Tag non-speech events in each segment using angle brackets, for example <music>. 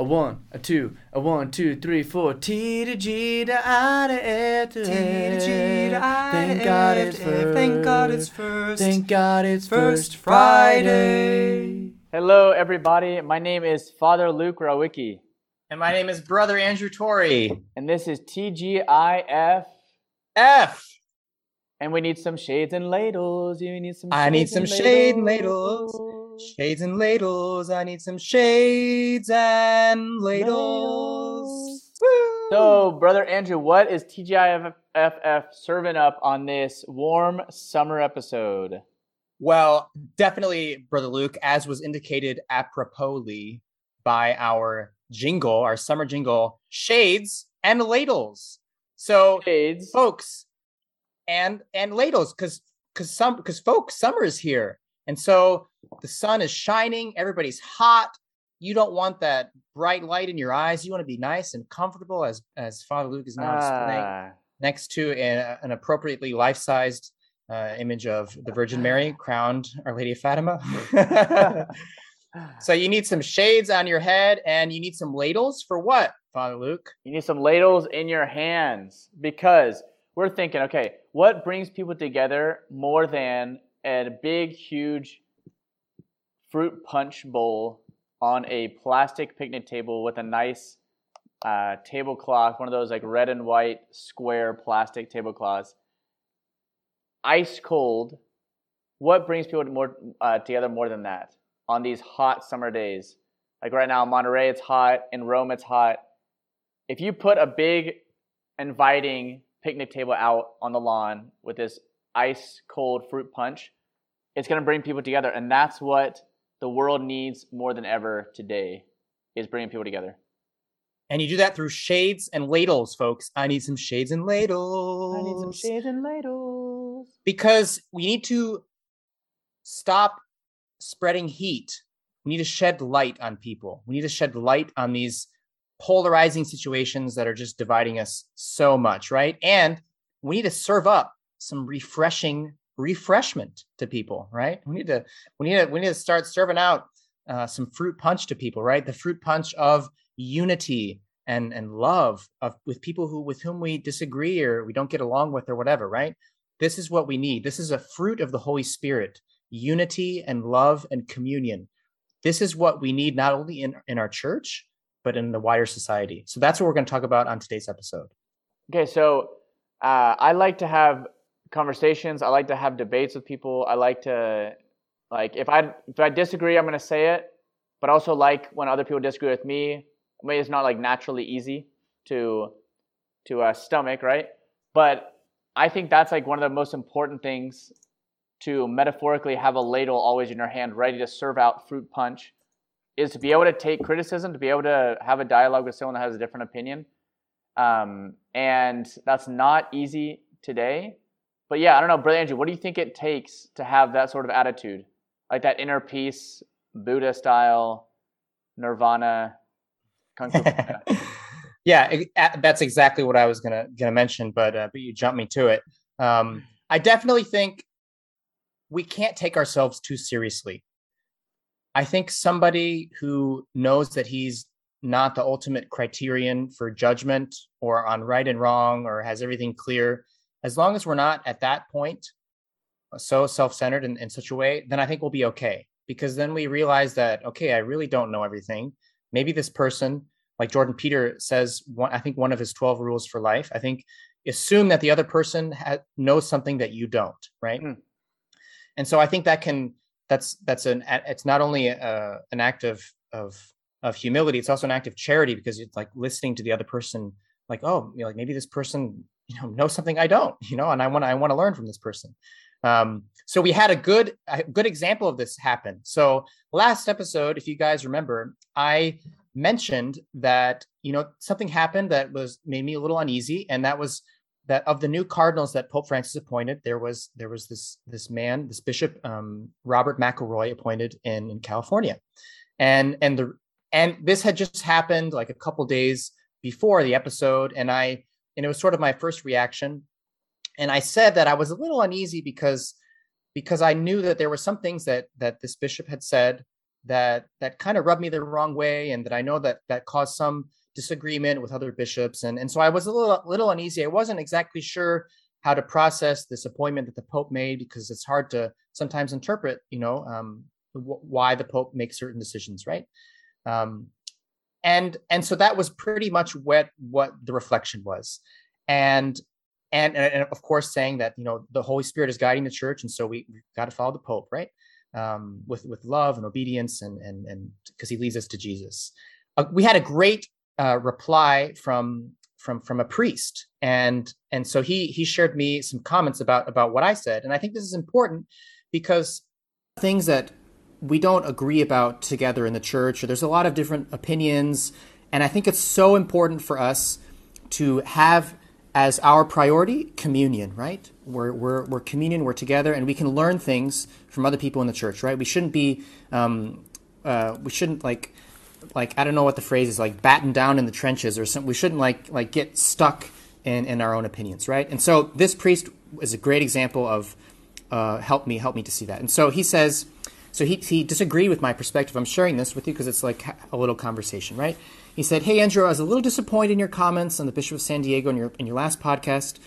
A one, a two, a one, two, three, four. T to G to I to F to T to G to I Thank to God it's to F. Thank God it's first. first. Thank God it's First first Friday. Hello, everybody. My name is Father Luke Rawicki, And my name is Brother Andrew Torrey. and this is TGIF. F. And we need some shades and ladles. You need some. I need shades some and shade and ladles. Shades and ladles. I need some shades and ladles. Woo! So, brother Andrew, what is TGIFF serving up on this warm summer episode? Well, definitely, Brother Luke, as was indicated aproposly by our jingle, our summer jingle, shades and ladles. So, Shades. folks, and and ladles, because because some because folks, summer is here, and so the sun is shining. Everybody's hot. You don't want that bright light in your eyes. You want to be nice and comfortable, as as Father Luke is now displaying Ah, next to a, an appropriately life-sized uh, image of the Virgin Mary <sighs> crowned Our Lady of Fatima. <laughs> so you need some shades on your head, and you need some ladles for what, Father Luke? you need some ladles in your hands because we're thinking, okay, what brings people together more than a big, huge fruit punch bowl on a plastic picnic table with a nice uh, tablecloth, one of those like red and white square plastic tablecloths, ice cold. What brings people more uh, together more than that on these hot summer days? Like right now in Monterey, it's hot. In Rome, it's hot. If you put a big, inviting picnic table out on the lawn with this ice cold fruit punch, it's going to bring people together, and that's what the world needs more than ever today is bringing people together. And you do that through shades and ladles, folks. I need some shades and ladles. I need some shades and ladles. because we need to stop spreading heat. We need to shed light on people. We need to shed light on these polarizing situations that are just dividing us so much, right? And we need to serve up some refreshing refreshment to people, right? We need to we need to we need to start serving out uh, some fruit punch to people, right? The fruit punch of unity and and love of with people who with whom we disagree or we don't get along with or whatever, right? This is what we need. This is a fruit of the Holy Spirit, unity and love and communion. This is what we need not only in in our church but in the wider society. So that's what we're going to talk about on today's episode. Okay, so uh, I like to have conversations. I like to have debates with people. I like to like if I if I disagree, I'm to say it. But I also like when other people disagree with me. I mean, it's not like naturally easy to to uh, stomach, right? But I think that's like one of the most important things to metaphorically have a ladle always in your hand, ready to serve out fruit punch, is to be able to take criticism, to be able to have a dialogue with someone that has a different opinion. Um, and that's not easy today. But yeah, I don't know, Brother Andrew, what do you think it takes to have that sort of attitude? Like that inner peace, Buddha style, nirvana, kung fu <laughs> yeah, a- that's exactly what I was gonna gonna mention, but uh, but you jumped me to it. Um, I definitely think we can't take ourselves too seriously. I think somebody who knows that he's not the ultimate criterion for judgment or on right and wrong or has everything clear, as long as we're not at that point uh, so self-centered in, in such a way, then I think we'll be okay. Because then we realize that okay, I really don't know everything. Maybe this person, like Jordan Peterson says, one, I think one of his 12 rules for life, I think assume that the other person ha- knows something that you don't, right? Hmm. And so I think that can that's that's an it's not only a, an act of of of humility, it's also an act of charity because it's like listening to the other person, like oh, you know, like maybe this person you know knows something I don't, you know, and I want I want to learn from this person. Um, so we had a good a good example of this happen. So last episode, if you guys remember, I mentioned that you know something happened that was made me a little uneasy, and that was that of the new cardinals that Pope Francis appointed, there was there was this this man, this bishop um, Robert McElroy, appointed in in California, and and the and this had just happened like a couple days before the episode, and I and it was sort of my first reaction, and I said that I was a little uneasy because because I knew that there were some things that that this bishop had said that that kind of rubbed me the wrong way and that I know that that caused some disagreement with other bishops and and so I was a little little uneasy. I wasn't exactly sure how to process this appointment that the Pope made because it's hard to sometimes interpret, you know, um, why the Pope makes certain decisions, right? Um, and and so that was pretty much what what the reflection was, and and and of course saying that you know the Holy Spirit is guiding the church, and so we got to follow the Pope, right? Um, with with love and obedience, and and and because he leads us to Jesus. Uh, we had a great uh, reply from from from a priest and and so he he shared me some comments about about what i said and i think this is important because things that we don't agree about together in the church or there's a lot of different opinions and i think it's so important for us to have as our priority communion right we're, we're, we're communion we're together and we can learn things from other people in the church right we shouldn't be um, uh, we shouldn't like like I don't know what the phrase is like batten down in the trenches or something. We shouldn't like like get stuck in, in our own opinions, right? And so this priest is a great example of uh, help me help me to see that. And so he says, so he he disagreed with my perspective. I'm sharing this with you because it's like a little conversation, right? He said, "Hey Andrew, I was a little disappointed in your comments on the Bishop of San Diego in your in your last podcast.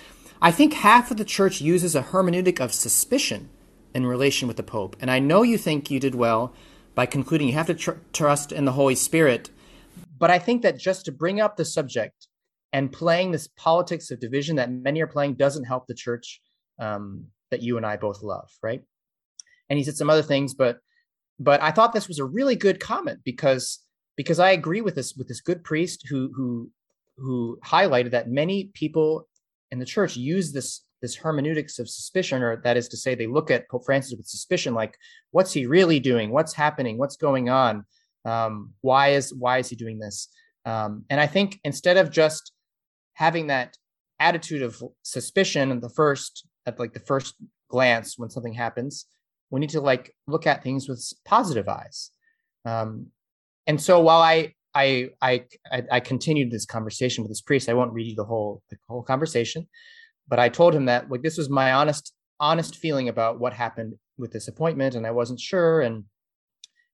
I think half of the church uses a hermeneutic of suspicion in relation with the Pope, and I know you think you did well." by concluding you have to tr- trust in the Holy Spirit. But I think that just to bring up the subject and playing this politics of division that many are playing doesn't help the church um, that you and I both love, right? And he said some other things, but but I thought this was a really good comment because because I agree with this with this good priest who who who highlighted that many people in the church use this this hermeneutics of suspicion, or that is to say, they look at Pope Francis with suspicion, like, what's he really doing? What's happening? What's going on? Um, why is why is he doing this? Um, and I think instead of just having that attitude of suspicion at the first, at like the first glance when something happens, we need to like look at things with positive eyes. Um, and so while I I I I continued this conversation with this priest, I won't read you the whole the whole conversation, but I told him that like this was my honest honest feeling about what happened with this appointment, and I wasn't sure, and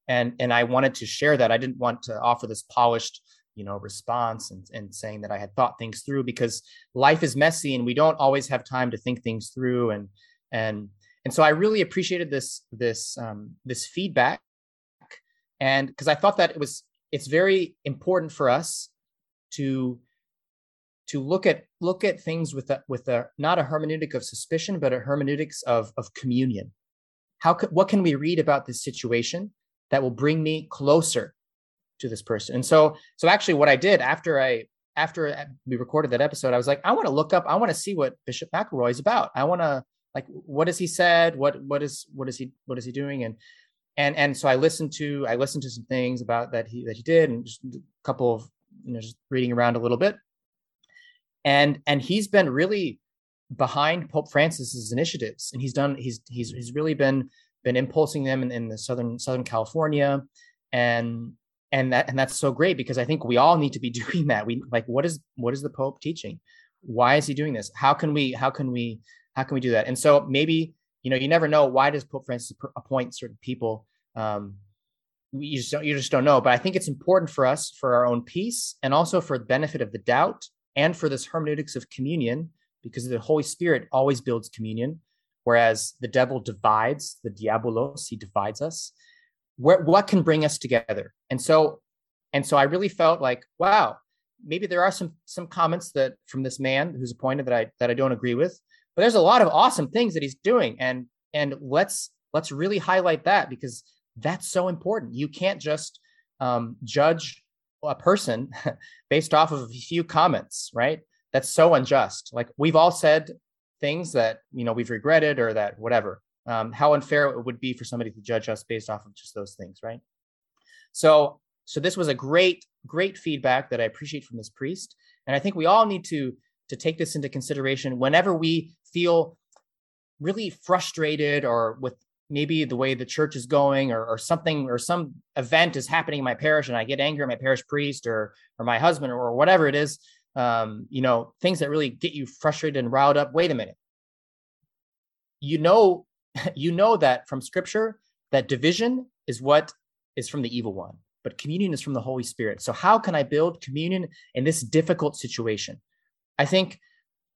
and and I wanted to share that. I didn't want to offer this polished you know response and, and saying that i had thought things through because life is messy and we don't always have time to think things through and and and so i really appreciated this this um, this feedback. And because i thought that it was it's very important for us to to look at look at things with a with a not a hermeneutic of suspicion but a hermeneutics of of communion. How could, what can we read about this situation that will bring me closer to this person? And so so actually what i did after i after we recorded that episode i was like i want to look up i want to see what bishop mcelroy is about. I want to like what has he said what what is what is he what is he doing and and and so i listened to i listened to some things about that he that he did and just a couple of you know just reading around a little bit and and he's been really behind Pope Francis's initiatives, and he's done he's he's he's really been been impulsing them in, in the southern Southern California, and and that and that's so great because I think we all need to be <laughs> doing that. We like what is what is the Pope teaching? Why is he doing this? How can we how can we how can we do that? And so maybe you know you never know why does Pope Francis appoint certain people. Um, you just don't you just don't know. But I think it's important for us for our own peace and also for the benefit of the doubt and for this hermeneutics of communion, because the Holy Spirit always builds communion, whereas the devil divides, the diabolos, he divides us. Where, what can bring us together? And so, and so I really felt like, wow, maybe there are some some comments that from this man who's appointed that I that I don't agree with, but there's a lot of awesome things that he's doing, and and let's let's really highlight that because that's so important. You can't just um, judge a person <laughs> based off of a few comments, right? That's so unjust. Like we've all said things that you know we've regretted or that whatever. Um, how unfair it would be for somebody to judge us based off of just those things, right? So, so this was a great, great feedback that I appreciate from this priest, and I think we all need to to take this into consideration whenever we feel really frustrated or with maybe the way the church is going or, or something or some event is happening in my parish and i get angry at my parish priest or or my husband or, whatever it is um, you know things that really get you frustrated and riled up wait a minute you know <laughs> you know that from scripture that division is what is from the evil one, but communion is from the Holy Spirit. So, how can I build communion in this difficult situation? I think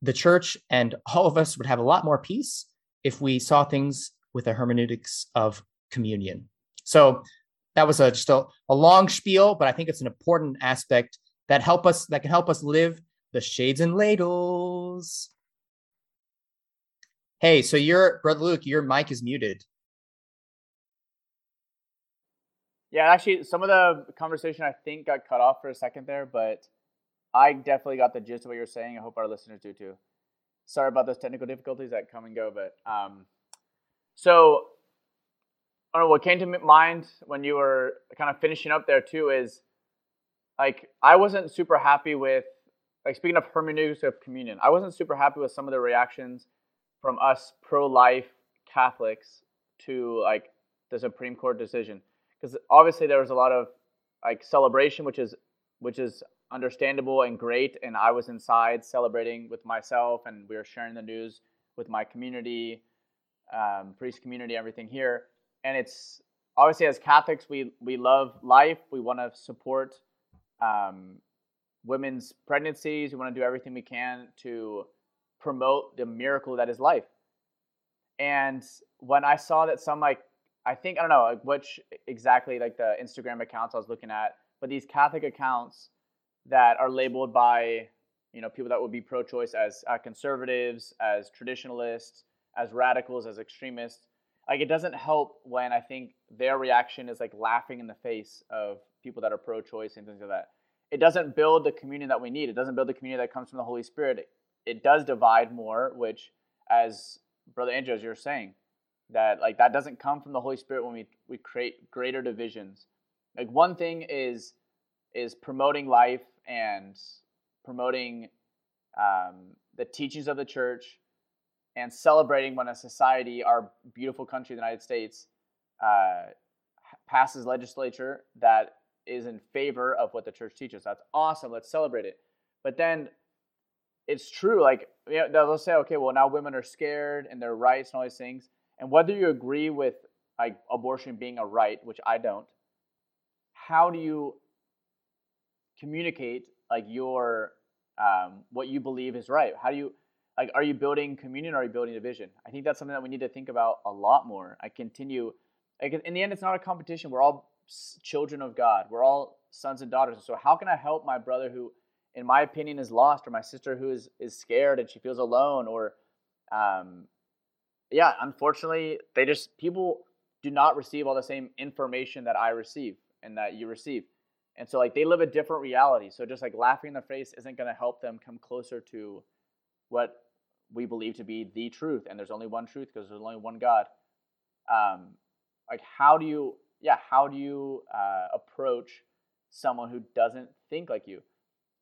the church and all of us would have a lot more peace if we saw things with a hermeneutics of communion. So, that was a, just a, a long spiel, but I think it's an important aspect that help us that can help us live the shades and ladles. Hey, so your brother Luke, your mic is muted. Yeah, actually, some of the conversation I think got cut off for a second there, but I definitely got the gist of what you're saying. I hope our listeners do too. Sorry about those technical difficulties that come and go, but um, so I don't know what came to mind when you were kind of finishing up there too is like I wasn't super happy with like speaking of hermeneutics of communion, I wasn't super happy with some of the reactions from us pro-life Catholics to like the Supreme Court decision because obviously there was a lot of like celebration, which is which is understandable and great, and I was inside celebrating with myself, and we were sharing the news with my community, um, priest community, everything here, and it's obviously as Catholics we we love life, we want to support um, women's pregnancies. We want to do everything we can to promote the miracle that is life. And when I saw that some like I think I don't know like which exactly like the Instagram accounts I was looking at, but these Catholic accounts that are labeled by you know people that would be pro-choice as uh, conservatives, as traditionalists, as radicals, as extremists. Like it doesn't help when I think their reaction is like laughing in the face of people that are pro-choice and things like that it doesn't build the communion that we need. It doesn't build the community that comes from the Holy Spirit. It, it does divide more, which, as Brother Andrew, as you're saying, that like that doesn't come from the Holy Spirit when we we create greater divisions. Like one thing is is promoting life and promoting um, the teachings of the church and celebrating when a society, our beautiful country, the United States, uh, passes legislature that is in favor of what the church teaches. That's awesome. Let's celebrate it. But then it's true. Like you know, they'll say, okay, well now women are scared and their rights and all these things. And whether you agree with like abortion being a right, which I don't, how do you communicate like your um, what you believe is right? How do you like are you building communion or are you building division? I think that's something that we need to think about a lot more. I continue like in the end it's not a competition. We're all children of God. We're all sons and daughters. So how can I help my brother who, in my opinion, is lost, or my sister who is is scared and she feels alone, or, um, yeah, unfortunately, they just people do not receive all the same information that I receive and that you receive. And so like they live a different reality. So just like laughing in their face isn't going to help them come closer to what we believe to be the truth. And there's only one truth because there's only one God. Um, like how do you yeah, how do you uh, approach someone who doesn't think like you?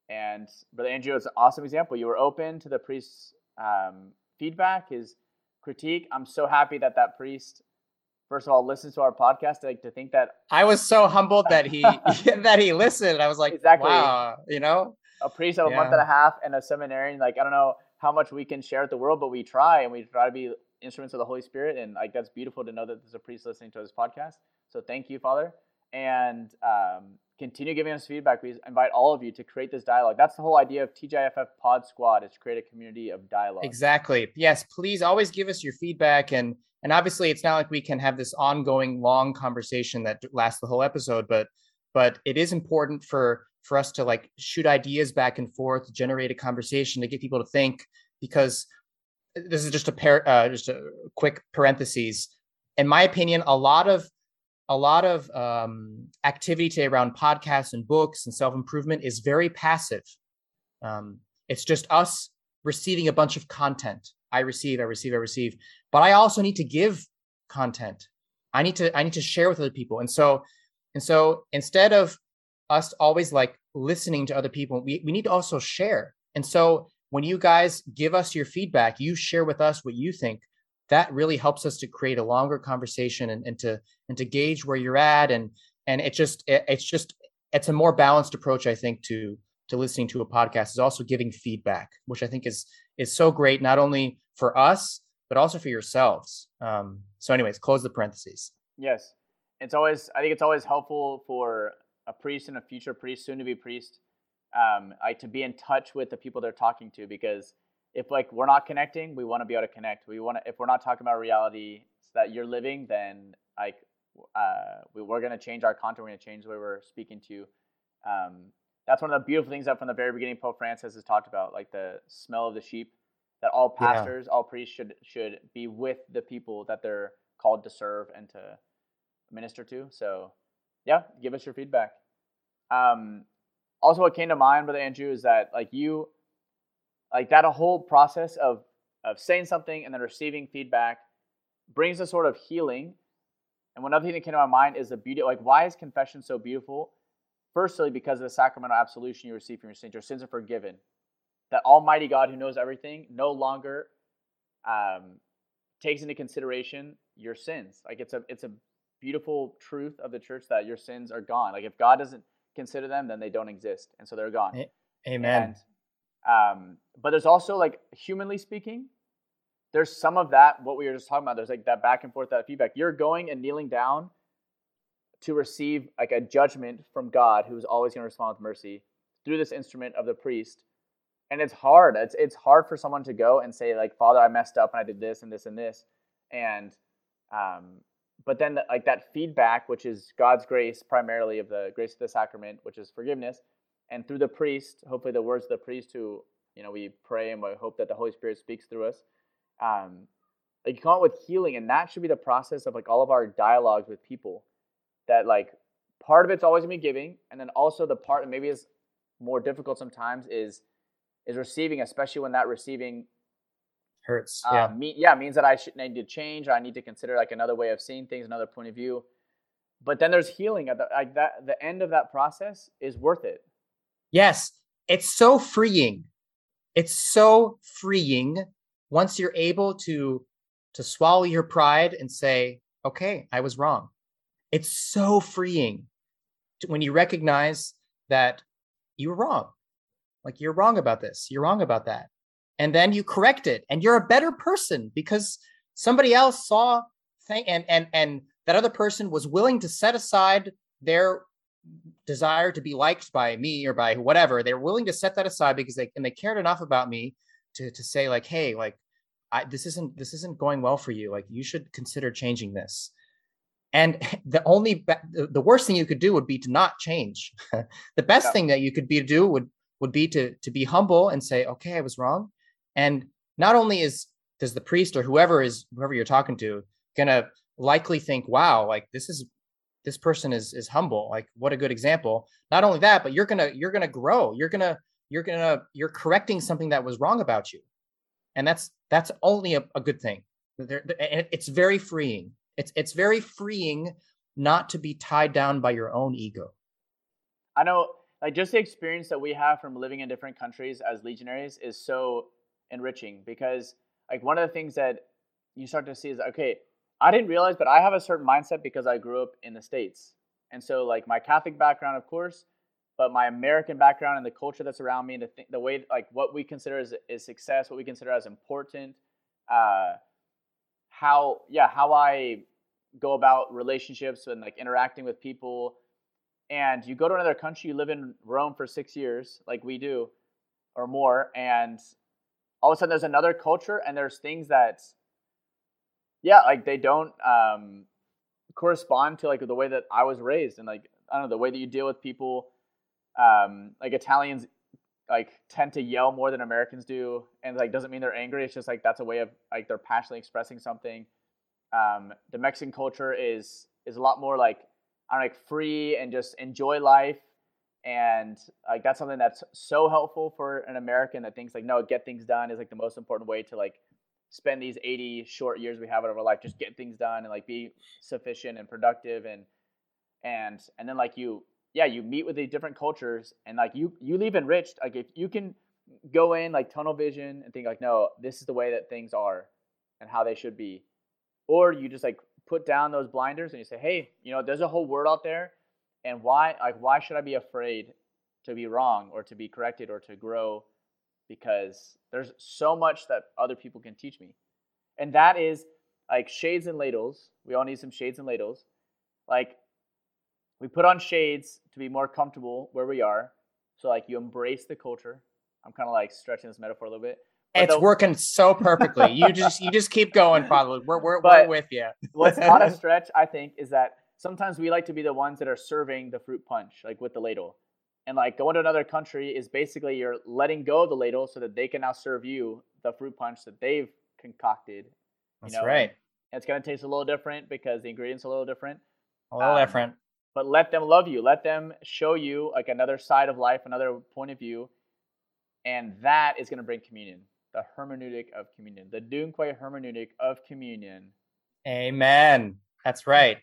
And Brother Andrew is an awesome example. You were open to the priest's um, feedback, his critique. I'm so happy that that priest, first of all, listens to our podcast. Like to think that I was so humbled that he <laughs> <laughs> that he listened. I was like, exactly. wow, you know, a priest of a month and a half and a seminarian. Like I don't know how much we can share with the world, but we try and we try to be instruments of the Holy Spirit. And like that's beautiful to know that there's a priest listening to this podcast. So thank you, Father, and um, continue giving us feedback. We invite all of you to create this dialogue. That's the whole idea of TGIFF Pod Squad is to create a community of dialogue. Exactly. Yes. Please always give us your feedback and and obviously it's not like we can have this ongoing long conversation that lasts the whole episode, but but it is important for for us to like shoot ideas back and forth, generate a conversation to get people to think because this is just a pair uh, just a quick parentheses. In my opinion, a lot of a lot of um, activity today around podcasts and books and self improvement is very passive. Um, it's just us receiving a bunch of content. I receive, I receive, I receive. But I also need to give content. I need to I need to share with other people. And so and so instead of us always like listening to other people, we, we need to also share. And so when you guys give us your feedback, you share with us what you think that really helps us to create a longer conversation and, and to and to gauge where you're at and and it just it, it's just it's a more balanced approach i think to to listening to a podcast is also giving feedback which i think is is so great not only for us but also for yourselves um so anyways close the parentheses yes it's always I think it's always helpful for a priest and a future priest, soon to be priest, um, like to be in touch with the people they're talking to because if like we're not connecting, we want to be able to connect. We want to if we're not talking about reality that you're living, then like uh, we, we're going to change our content. We're going to change the way we're speaking to. Um, that's one of the beautiful things that from the very beginning Pope Francis has talked about, like the smell of the sheep. That all pastors, yeah. all priests should should be with the people that they're called to serve and to minister to. So, yeah, give us your feedback. Um, also, what came to mind, Brother Andrew, is that like you, like that a whole process of of saying something and then receiving feedback brings a sort of healing. And one other thing that came to my mind is the beauty. Like, why is confession so beautiful? Firstly, because of the sacramental absolution you receive from your sins. Your sins are forgiven. That Almighty God, who knows everything, no longer um, takes into consideration your sins. Like it's a it's a beautiful truth of the church that your sins are gone. Like if God doesn't consider them, then they don't exist, and so they're gone. Amen. And, um, but there's also like humanly speaking, there's some of that what we were just talking about. There's like that back and forth, that feedback. You're going and kneeling down to receive like a judgment from God, who is always going to respond with mercy through this instrument of the priest. And it's hard. It's it's hard for someone to go and say like, Father, I messed up and I did this and this and this, and um, but then the, like that feedback, which is God's grace primarily of the grace of the sacrament, which is forgiveness, and through the priest, hopefully the words of the priest, who you know we pray and we hope that the Holy Spirit speaks through us. Um, like you come out with healing, and that should be the process of like all of our dialogues with people that like part of it's always gonna be giving, and then also the part that maybe is more difficult sometimes is is receiving, especially when that receiving hurts. Um, yeah, me, yeah, means that I should need to change. I need to consider like another way of seeing things, another point of view. But then there's healing at the like that. The end of that process is worth it. Yes, it's so freeing. It's so freeing once you're able to to swallow your pride and say, "Okay, I was wrong." It's so freeing when you recognize that you were wrong. Like you're wrong about this, you're wrong about that. And then you correct it and you're a better person because somebody else saw thing and and and that other person was willing to set aside their desire to be liked by me or by whatever. They're willing to set that aside because they and they cared enough about me to to say like, hey, like I, this isn't this isn't going well for you. Like you should consider changing this. And <laughs> the only the worst thing you could do would be to not change. <laughs> the best yeah. thing that you could be to do would would be to to be humble and say, okay, I was wrong. And not only is does the priest or whoever is whoever you're talking to gonna likely think, wow, like this is this person is is humble. Like what a good example. Not only that, but you're gonna you're gonna grow. You're gonna you're gonna you're correcting something that was wrong about you, and that's that's only a, a good thing. There, it's very freeing it's it's very freeing not to be tied down by your own ego. I know like just the experience that we have from living in different countries as legionaries is so enriching because like one of the things that you start to see is okay, I didn't realize but I have a certain mindset because I grew up in the states. And so like my Catholic background of course, but my American background and the culture that's around me, the th- the way like what we consider as is success, what we consider as important, uh, how yeah how I go about relationships and like interacting with people. And you go to another country, you live in Rome for six years, like we do, or more, and all of a sudden there's another culture and there's things that, yeah, like they don't um, correspond to like the way that I was raised and like I don't know the way that you deal with people. Um, like Italians like tend to yell more than Americans do, and like doesn't mean they're angry. It's just like that's a way of like they're passionately expressing something. Um, the Mexican culture is is a lot more like I don't know, like free and just enjoy life, and like that's something that's so helpful for an American that thinks like no, get things done is like the most important way to like spend these 80 short years we have out of our life just get things done and like be sufficient and productive and and and then like you yeah, you meet with these different cultures and like you you leave enriched. Like if you can go in like tunnel vision and think like, no, this is the way that things are and how they should be. Or you just like put down those blinders and you say, hey, you know, there's a whole world out there and why like why should I be afraid to be wrong or to be corrected or to grow? Because there's so much that other people can teach me. And that is like shades and ladles. We all need some shades and ladles. like we put on shades to be more comfortable where we are. So like you embrace the culture. I'm kind of like stretching this metaphor a little bit. It's working so perfectly. you just you just keep going, Father. We're we're, we're with you. <laughs> what's not a stretch, I think, is that sometimes we like to be the ones that are serving the fruit punch, like with the ladle. And like going to another country is basically you're letting go of the ladle so that they can now serve you the fruit punch that they've concocted. That's know? right. And it's gonna taste a little different because the ingredients are a little different. A little um, different. But let them love you. Let them show you like another side of life, another point of view, and that is gonna bring communion. The hermeneutic of communion, the Dunque hermeneutic of communion. Amen. That's right.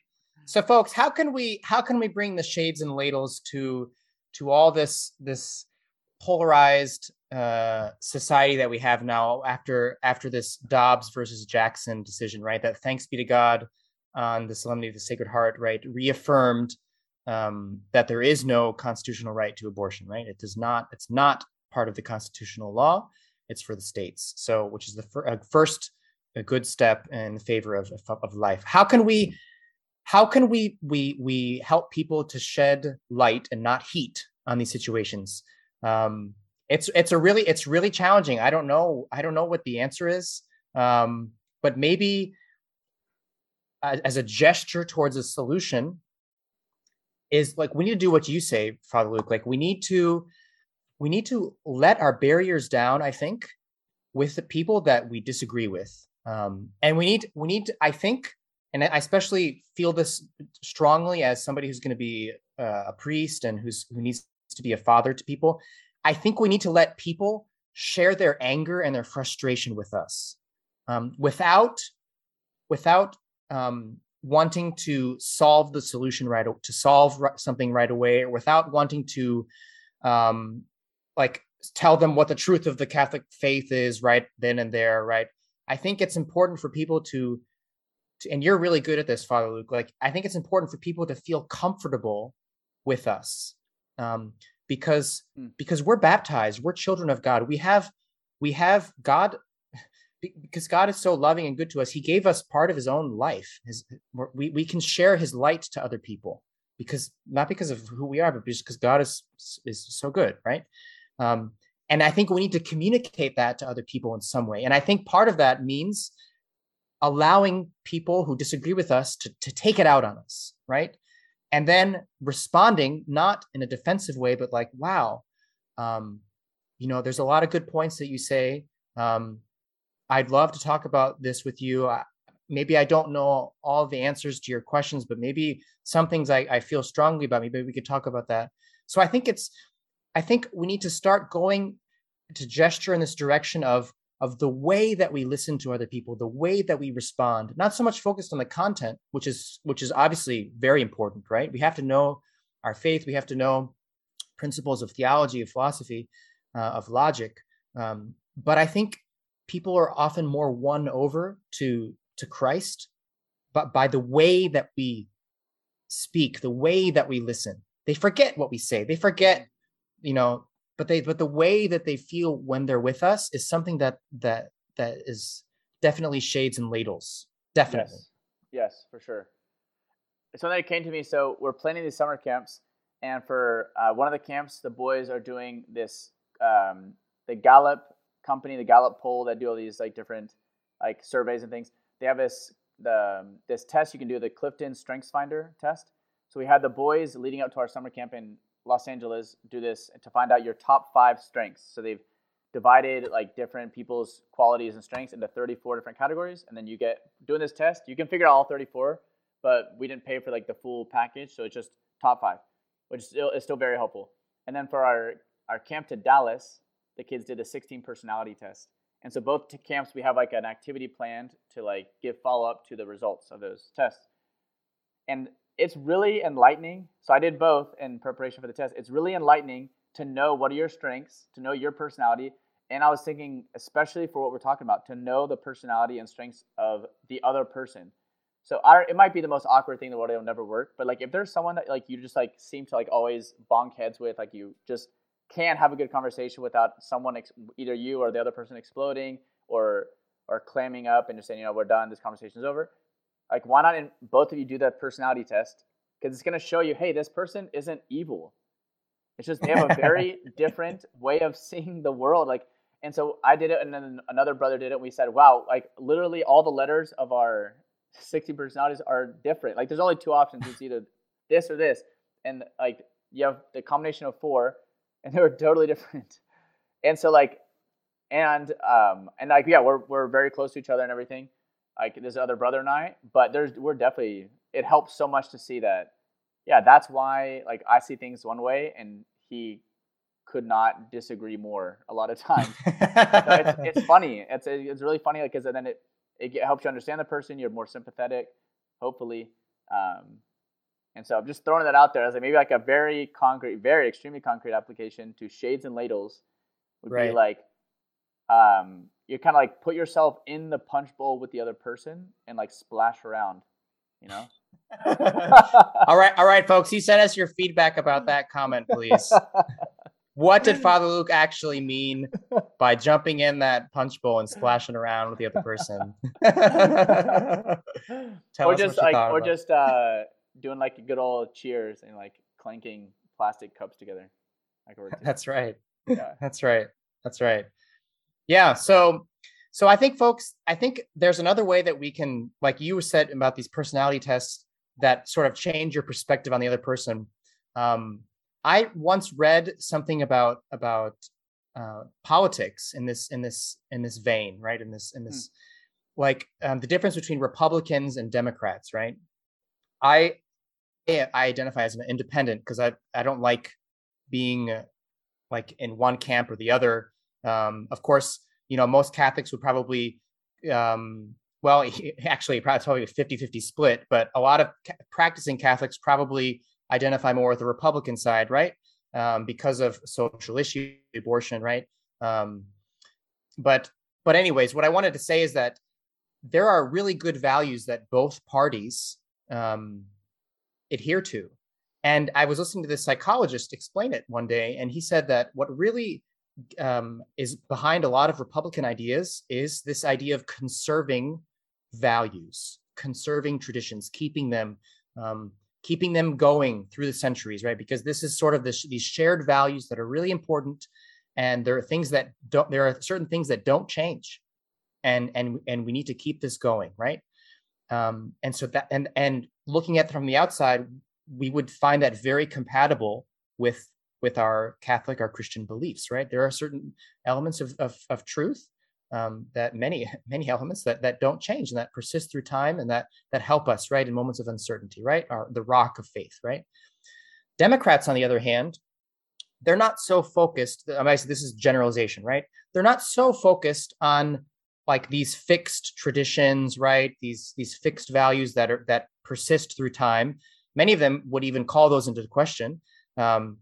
So, folks, how can we how can we bring the shades and ladles to to all this this polarized uh, society that we have now after after this Dobbs versus Jackson decision, right? That thanks be to God on the Solemnity of the Sacred Heart, right, reaffirmed um, that there is no constitutional right to abortion, right? It does not. It's not part of the constitutional law. It's for the states. So, which is the fir- uh, first a good step in favor of, of, life. How can we how can we we we help people to shed light and not heat on these situations um, it's it's a really it's really challenging i don't know i don't know what the answer is um, but maybe as a gesture towards a solution is like we need to do what you say father luke like we need to we need to let our barriers down i think with the people that we disagree with um, and we need we need i think and I especially feel this strongly as somebody who's going to be uh, a priest and who's who needs to be a father to people. I think we need to let people share their anger and their frustration with us um, without without um, wanting to solve the solution right to solve something right away or without wanting to um, like tell them what the truth of the catholic faith is right then and there right i think it's important for people to and you're really good at this, Father Luke. Like, I think it's important for people to feel comfortable with us, um, because mm. because we're baptized, we're children of God. We have we have God because God is so loving and good to us. He gave us part of His own life. His we we can share His light to other people because not because of who we are, but just because God is is so good, right? Um, and I think we need to communicate that to other people in some way. And I think part of that means allowing people who disagree with us to, to take it out on us, right? And then responding not in a defensive way, but like, wow, um, you know, there's a lot of good points that you say. Um, I'd love to talk about this with you. I, maybe I don't know all the answers to your questions, but maybe some things I, I feel strongly about. Maybe we could talk about that. So I think it's, I think we need to start going to gesture in this direction of of the way that we listen to other people the way that we respond not so much focused on the content which is which is obviously very important right? We have to know our faith. We have to know principles of theology of philosophy uh, of logic. Um, but i think people are often more won over to to christ but by the way that we speak the way that we listen. They forget what we say. They forget you know but they but the way that they feel when they're with us is something that that that is definitely shades and ladles. Definitely. Yes, yes for sure. Something that came to me so we're planning these summer camps and for uh, one of the camps the boys are doing this um, the gallup company the gallup poll that do all these like different like surveys and things. They have this the this test you can do the clifton strengths finder test. So we had the boys leading up to our summer camp in Los Angeles do this to find out your top five strengths. So they've divided like different people's qualities and strengths into 34 different categories, and then you get doing this test. You can figure out all 34, but we didn't pay for like the full package, so it's just top five, which is still, is still very helpful. And then for our our camp to Dallas, the kids did a 16 personality test. And so both camps we have like an activity planned to like give follow up to the results of those tests. And it's really enlightening. So I did both in preparation for the test. It's really enlightening to know what are your strengths, to know your personality. And I was thinking, especially for what we're talking about, to know the personality and strengths of the other person. So our, it might be the most awkward thing in the world. It'll never work. But like, if there's someone that like you just like seem to like always bonk heads with, like you just can't have a good conversation without someone, ex- either you or the other person exploding or or clamming up and just saying, you know, we're done. This conversation is over like why not in both of you do that personality test because it's going to show you, hey, this person isn't evil. It's just they have a very <laughs> different way of seeing the world. Like, and so I did it, and then another brother did it. And we said, wow, like literally all the letters of our 60 personalities are different. Like, there's only two options. It's either this or this, and like you have the combination of four, and they were totally different. And so like, and um, and like yeah, we're we're very close to each other and everything. Like this other brother and I, but there's we're definitely it helps so much to see that yeah, that's why like I see things one way and he could not disagree more a lot of <laughs> times. so it's, it's funny. It's it's really funny because then it it helps you understand the person. You're more sympathetic, hopefully. Um, and so I'm just throwing that out there as like maybe like a very concrete, very extremely concrete application to shades and ladles would right. be like um, you kind of like put yourself in the punch bowl with the other person and like splash around, you know. <laughs> all right, all right, folks. You sent us your feedback about that comment, please. <laughs> what did Father Luke actually mean by jumping in that punch bowl and splashing around with the other person? <laughs> or just like, or just uh, doing like a good old cheers and like clanking plastic cups together. Like That's right. Yeah, that's right. That's right. Yeah. So so I think folks, I think there's another way that we can, like you said about these personality tests that sort of change your perspective on the other person. Um, I once read something about about uh, politics in this in this in this vein, right? In this in this hmm. like um, the difference between Republicans and Democrats, right? I I identify as an independent because I I don't like being uh, like in one camp or the other. Um, of course, you know most Catholics would probably um, well, <laughs> actually, probably, probably a 50 50 split, but a lot of ca- practicing Catholics probably identify more with the Republican side, right? Um, because of social issue, abortion, right? Um, but, but, anyways, what I wanted to say is that there are really good values that both parties um, adhere to. And I was listening to this psychologist explain it one day, and he said that what really um, is behind a lot of Republican ideas is this idea of conserving values, conserving traditions, keeping them, um, keeping them going through the centuries, right? Because this is sort of this, these shared values that are really important, and there are things that don't. There are certain things that don't change, and and and we need to keep this going, right? Um, and so that and and looking at from the outside, we would find that very compatible with with our Catholic, our Christian beliefs, right? There are certain elements of, of, of truth um, that many <laughs> many elements that that don't change and that persist through time and that that help us right in moments of uncertainty right? Are the rock of faith right? Democrats on the other hand they're not so focused I mean, this is generalization right? They're not so focused on like these fixed traditions right? These these fixed values that are that persist through time. Many of them would even call those into question. Um,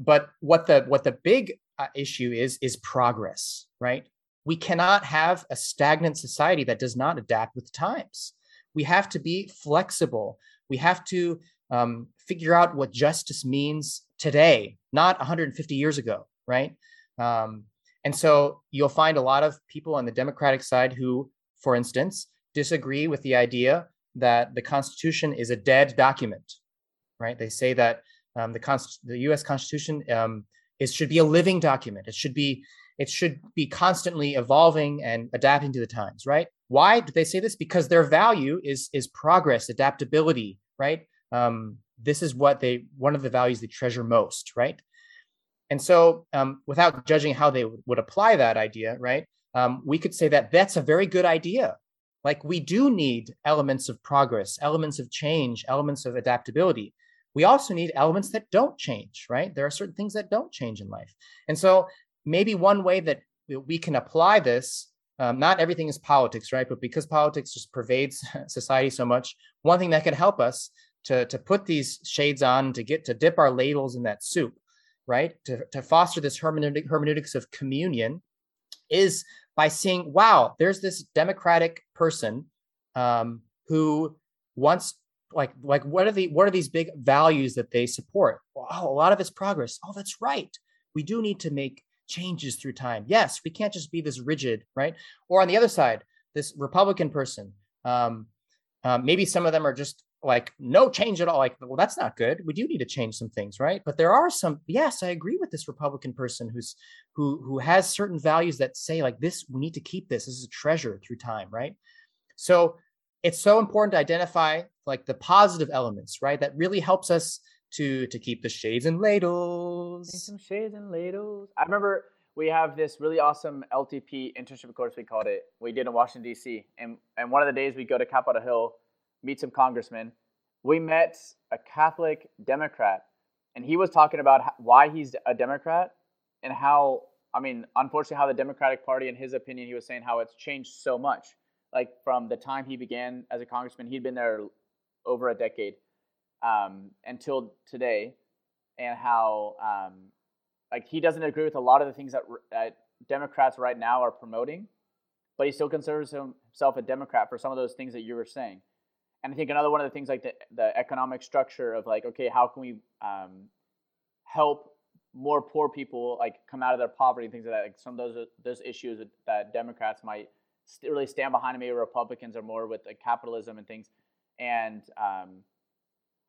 but what the what the big uh, issue is is progress right we cannot have a stagnant society that does not adapt with times. We have to be flexible. We have to um, figure out what justice means today, not 150 years ago, right? Um, and so you'll find a lot of people on the Democratic side who, for instance, disagree with the idea that the Constitution is a dead document, right? They say that um, the, Const- the U.S. Constitution um, is should be a living document. It should be it should be constantly evolving and adapting to the times, right? Why do they say this? Because their value is is progress, adaptability, right? Um, this is what they one of the values they treasure most, right? And so, um, without judging how they would apply that idea, right? Um, we could say that that's a very good idea. Like we do need elements of progress, elements of change, elements of adaptability. We also need elements that don't change, right? There are certain things that don't change in life. And so maybe one way that we can apply this um, not everything is politics right but because politics just pervades <laughs> society so much one thing that can help us to, to put these shades on to get to dip our ladles in that soup right to, to foster this hermeneutic, hermeneutics of communion is by seeing wow there's this democratic person um, who wants like like what are the what are these big values that they support? Wow a lot of it's progress. Oh that's right. We do need to make changes through time. Yes, we can't just be this rigid, right? Or on the other side, this Republican person, um, uh, maybe some of them are just like no change at all like well that's not good. We do need to change some things right? But there are some yes i agree with this republican person who's who who has certain values that say like this we need to keep this. This is a treasure through time right? So it's so important to identify like the positive elements right that really helps us to to keep the shades and ladles some shades and ladles i remember we have this really awesome ltp internship course we called it we did in washington d.c and and one of the days we go to capitol hill meet some congressmen. We met a Catholic Democrat, and he was talking about why he's a Democrat and how, I mean, unfortunately, how the Democratic Party, in his opinion, he was saying how it's changed so much. Like from the time he began as a congressman, he'd been there over a decade um, until today, and how um, like he doesn't agree with a lot of the things that, that Democrats right now are promoting, but he still considers himself a Democrat for some of those things that you were saying and I think another one of the things like the, the economic structure of like, okay, how can we um, help more poor people like come out of their poverty and things like that. Like some of those those issues that Democrats might st- really stand behind. Maybe Republicans are more with like capitalism and things. And um,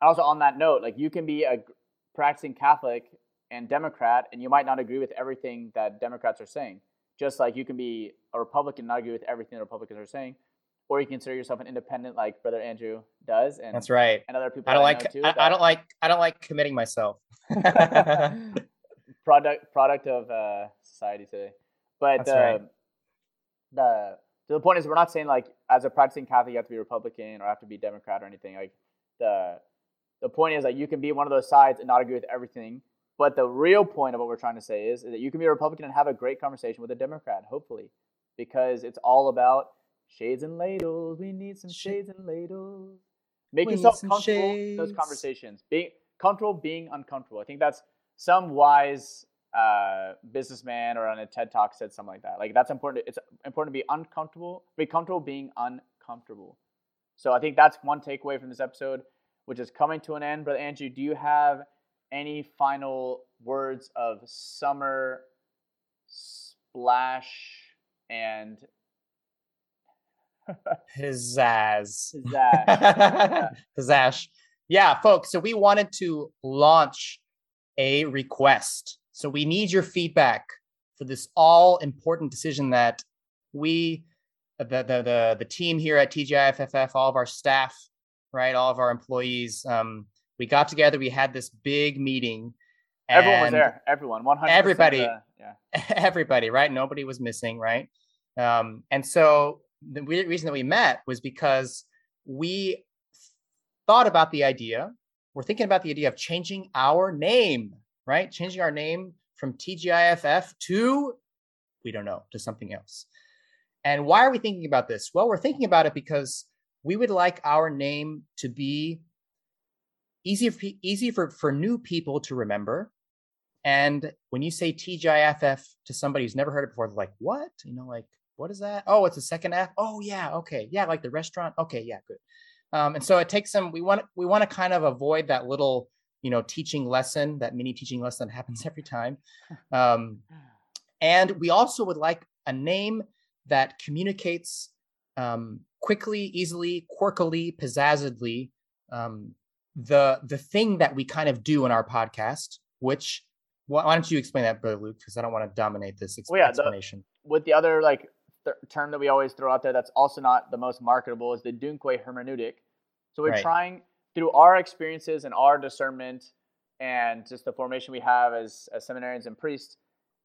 also on that note, like you can be a practicing Catholic and Democrat, and you might not agree with everything that Democrats are saying. Just like you can be a Republican, not agree with everything the Republicans are saying or you consider yourself an independent like brother andrew does and that's right and other people i don't like too, I, I, don't like i don't like committing myself <laughs> product product of uh, society today but uh, right. the so the point is we're not saying like as a practicing catholic you have to be republican or have to be democrat or anything like the the point is that you can be one of those sides and not agree with everything but the real point of what we're trying to say is, is that you can be a republican and have a great conversation with a democrat hopefully because it's all about Shades and ladles. We need some shades and ladles. Make we yourself comfortable in those conversations. Being comfortable being uncomfortable. I think that's some wise uh, businessman or on a TED talk said something like that. Like that's important. It's important to be uncomfortable, be comfortable being uncomfortable. So I think that's one takeaway from this episode, which is coming to an end. Brother Andrew, do you have any final words of summer splash and <laughs> Pizzazz. Pizzazz. <laughs> Pizzazz. Yeah, folks. So we wanted to launch a request. So we need your feedback for this all important decision that we, the, the, the, the team here at TGIFFF, all of our staff, right, all of our employees, um, we got together, we had this big meeting. Everyone was there. Everyone, 100 Everybody. yeah. <laughs> Everybody, right? Nobody was missing, right? Um, and so the reason that we met was because we thought about the idea. We're thinking about the idea of changing our name, right? Changing our name from TGIFF to, we don't know, to something else. And why are we thinking about this? Well, we're thinking about it because we would like our name to be easy for, easy for, for new people to remember. And when you say TGIFF to somebody who's never heard it before, they're like, what? You know, like, what is that? Oh, it's a second F. Oh yeah, okay, yeah, like the restaurant. Okay, yeah, good. Um, and so it takes some. We want we want to kind of avoid that little you know teaching lesson, that mini teaching lesson happens every time. Um, and we also would like a name that communicates um, quickly, easily, quirkily, pizzazzedly um, the the thing that we kind of do in our podcast. Which why don't you explain that, Brother Luke? Because I don't want to dominate this exp- well, yeah, explanation. The, with the other like th- term that we always throw out there that's also not the most marketable is the Dunque hermeneutic. So we're right. trying through our experiences and our discernment and just the formation we have as, as seminarians and priests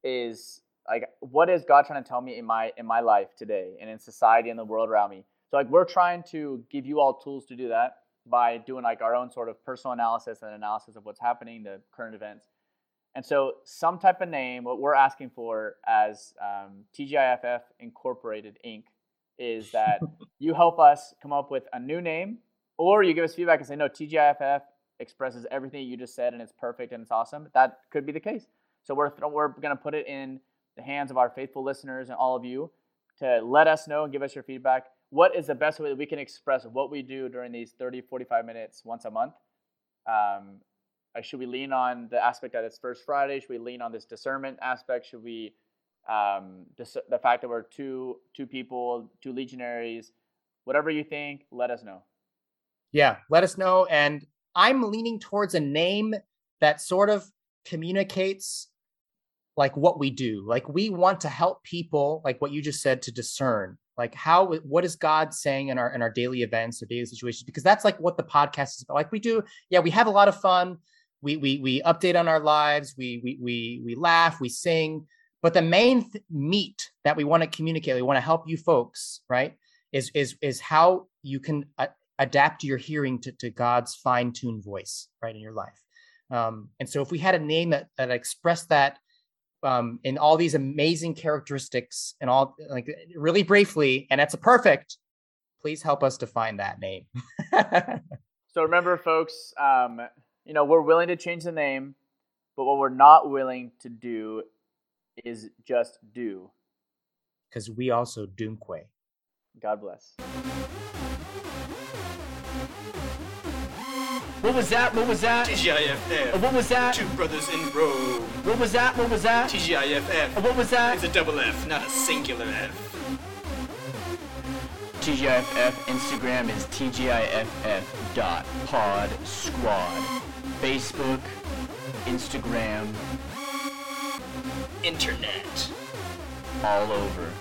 is like what is God trying to tell me in my in my life today and in society and the world around me. So like we're trying to give you all tools to do that by doing like our own sort of personal analysis and analysis of what's happening, the current events. And so, some type of name, what we're asking for as um, TGIFF Incorporated Inc., is that <laughs> you help us come up with a new name, or you give us feedback and say, no, TGIFF expresses everything you just said and it's perfect and it's awesome. That could be the case. So, we're, th- we're going to put it in the hands of our faithful listeners and all of you to let us know and give us your feedback. What is the best way that we can express what we do during these 30, 45 minutes once a month? Um, should we lean on the aspect that it's First Friday? Should we lean on this discernment aspect? Should we um, dis- the fact that we're two two people, two legionaries? Whatever you think, let us know. Yeah, let us know. And I'm leaning towards a name that sort of communicates like what we do. Like we want to help people, like what you just said, to discern like how what is God saying in our in our daily events or daily situations? Because that's like what the podcast is about. Like we do, yeah, we have a lot of fun. We we we update on our lives. We we we we laugh. We sing. But the main th- meat that we want to communicate, we want to help you folks, right? Is is is how you can uh, adapt your hearing to, to God's fine tuned voice, right, in your life. Um, and so, if we had a name that that expressed that um, in all these amazing characteristics and all like really briefly, and that's a perfect. Please help us define that name. <laughs> so remember, folks, um, you know we're willing to change the name, but what we're not willing to do is just do. Because we also doomque. God bless. What was that? What was that? TGIFF. What was that? Two brothers in row. What was that? What was that? TGIFF. What was that? It's a double F, not a singular F. TGIFF Instagram is TGIFF dot pod squad. Facebook, Instagram, Internet. all over.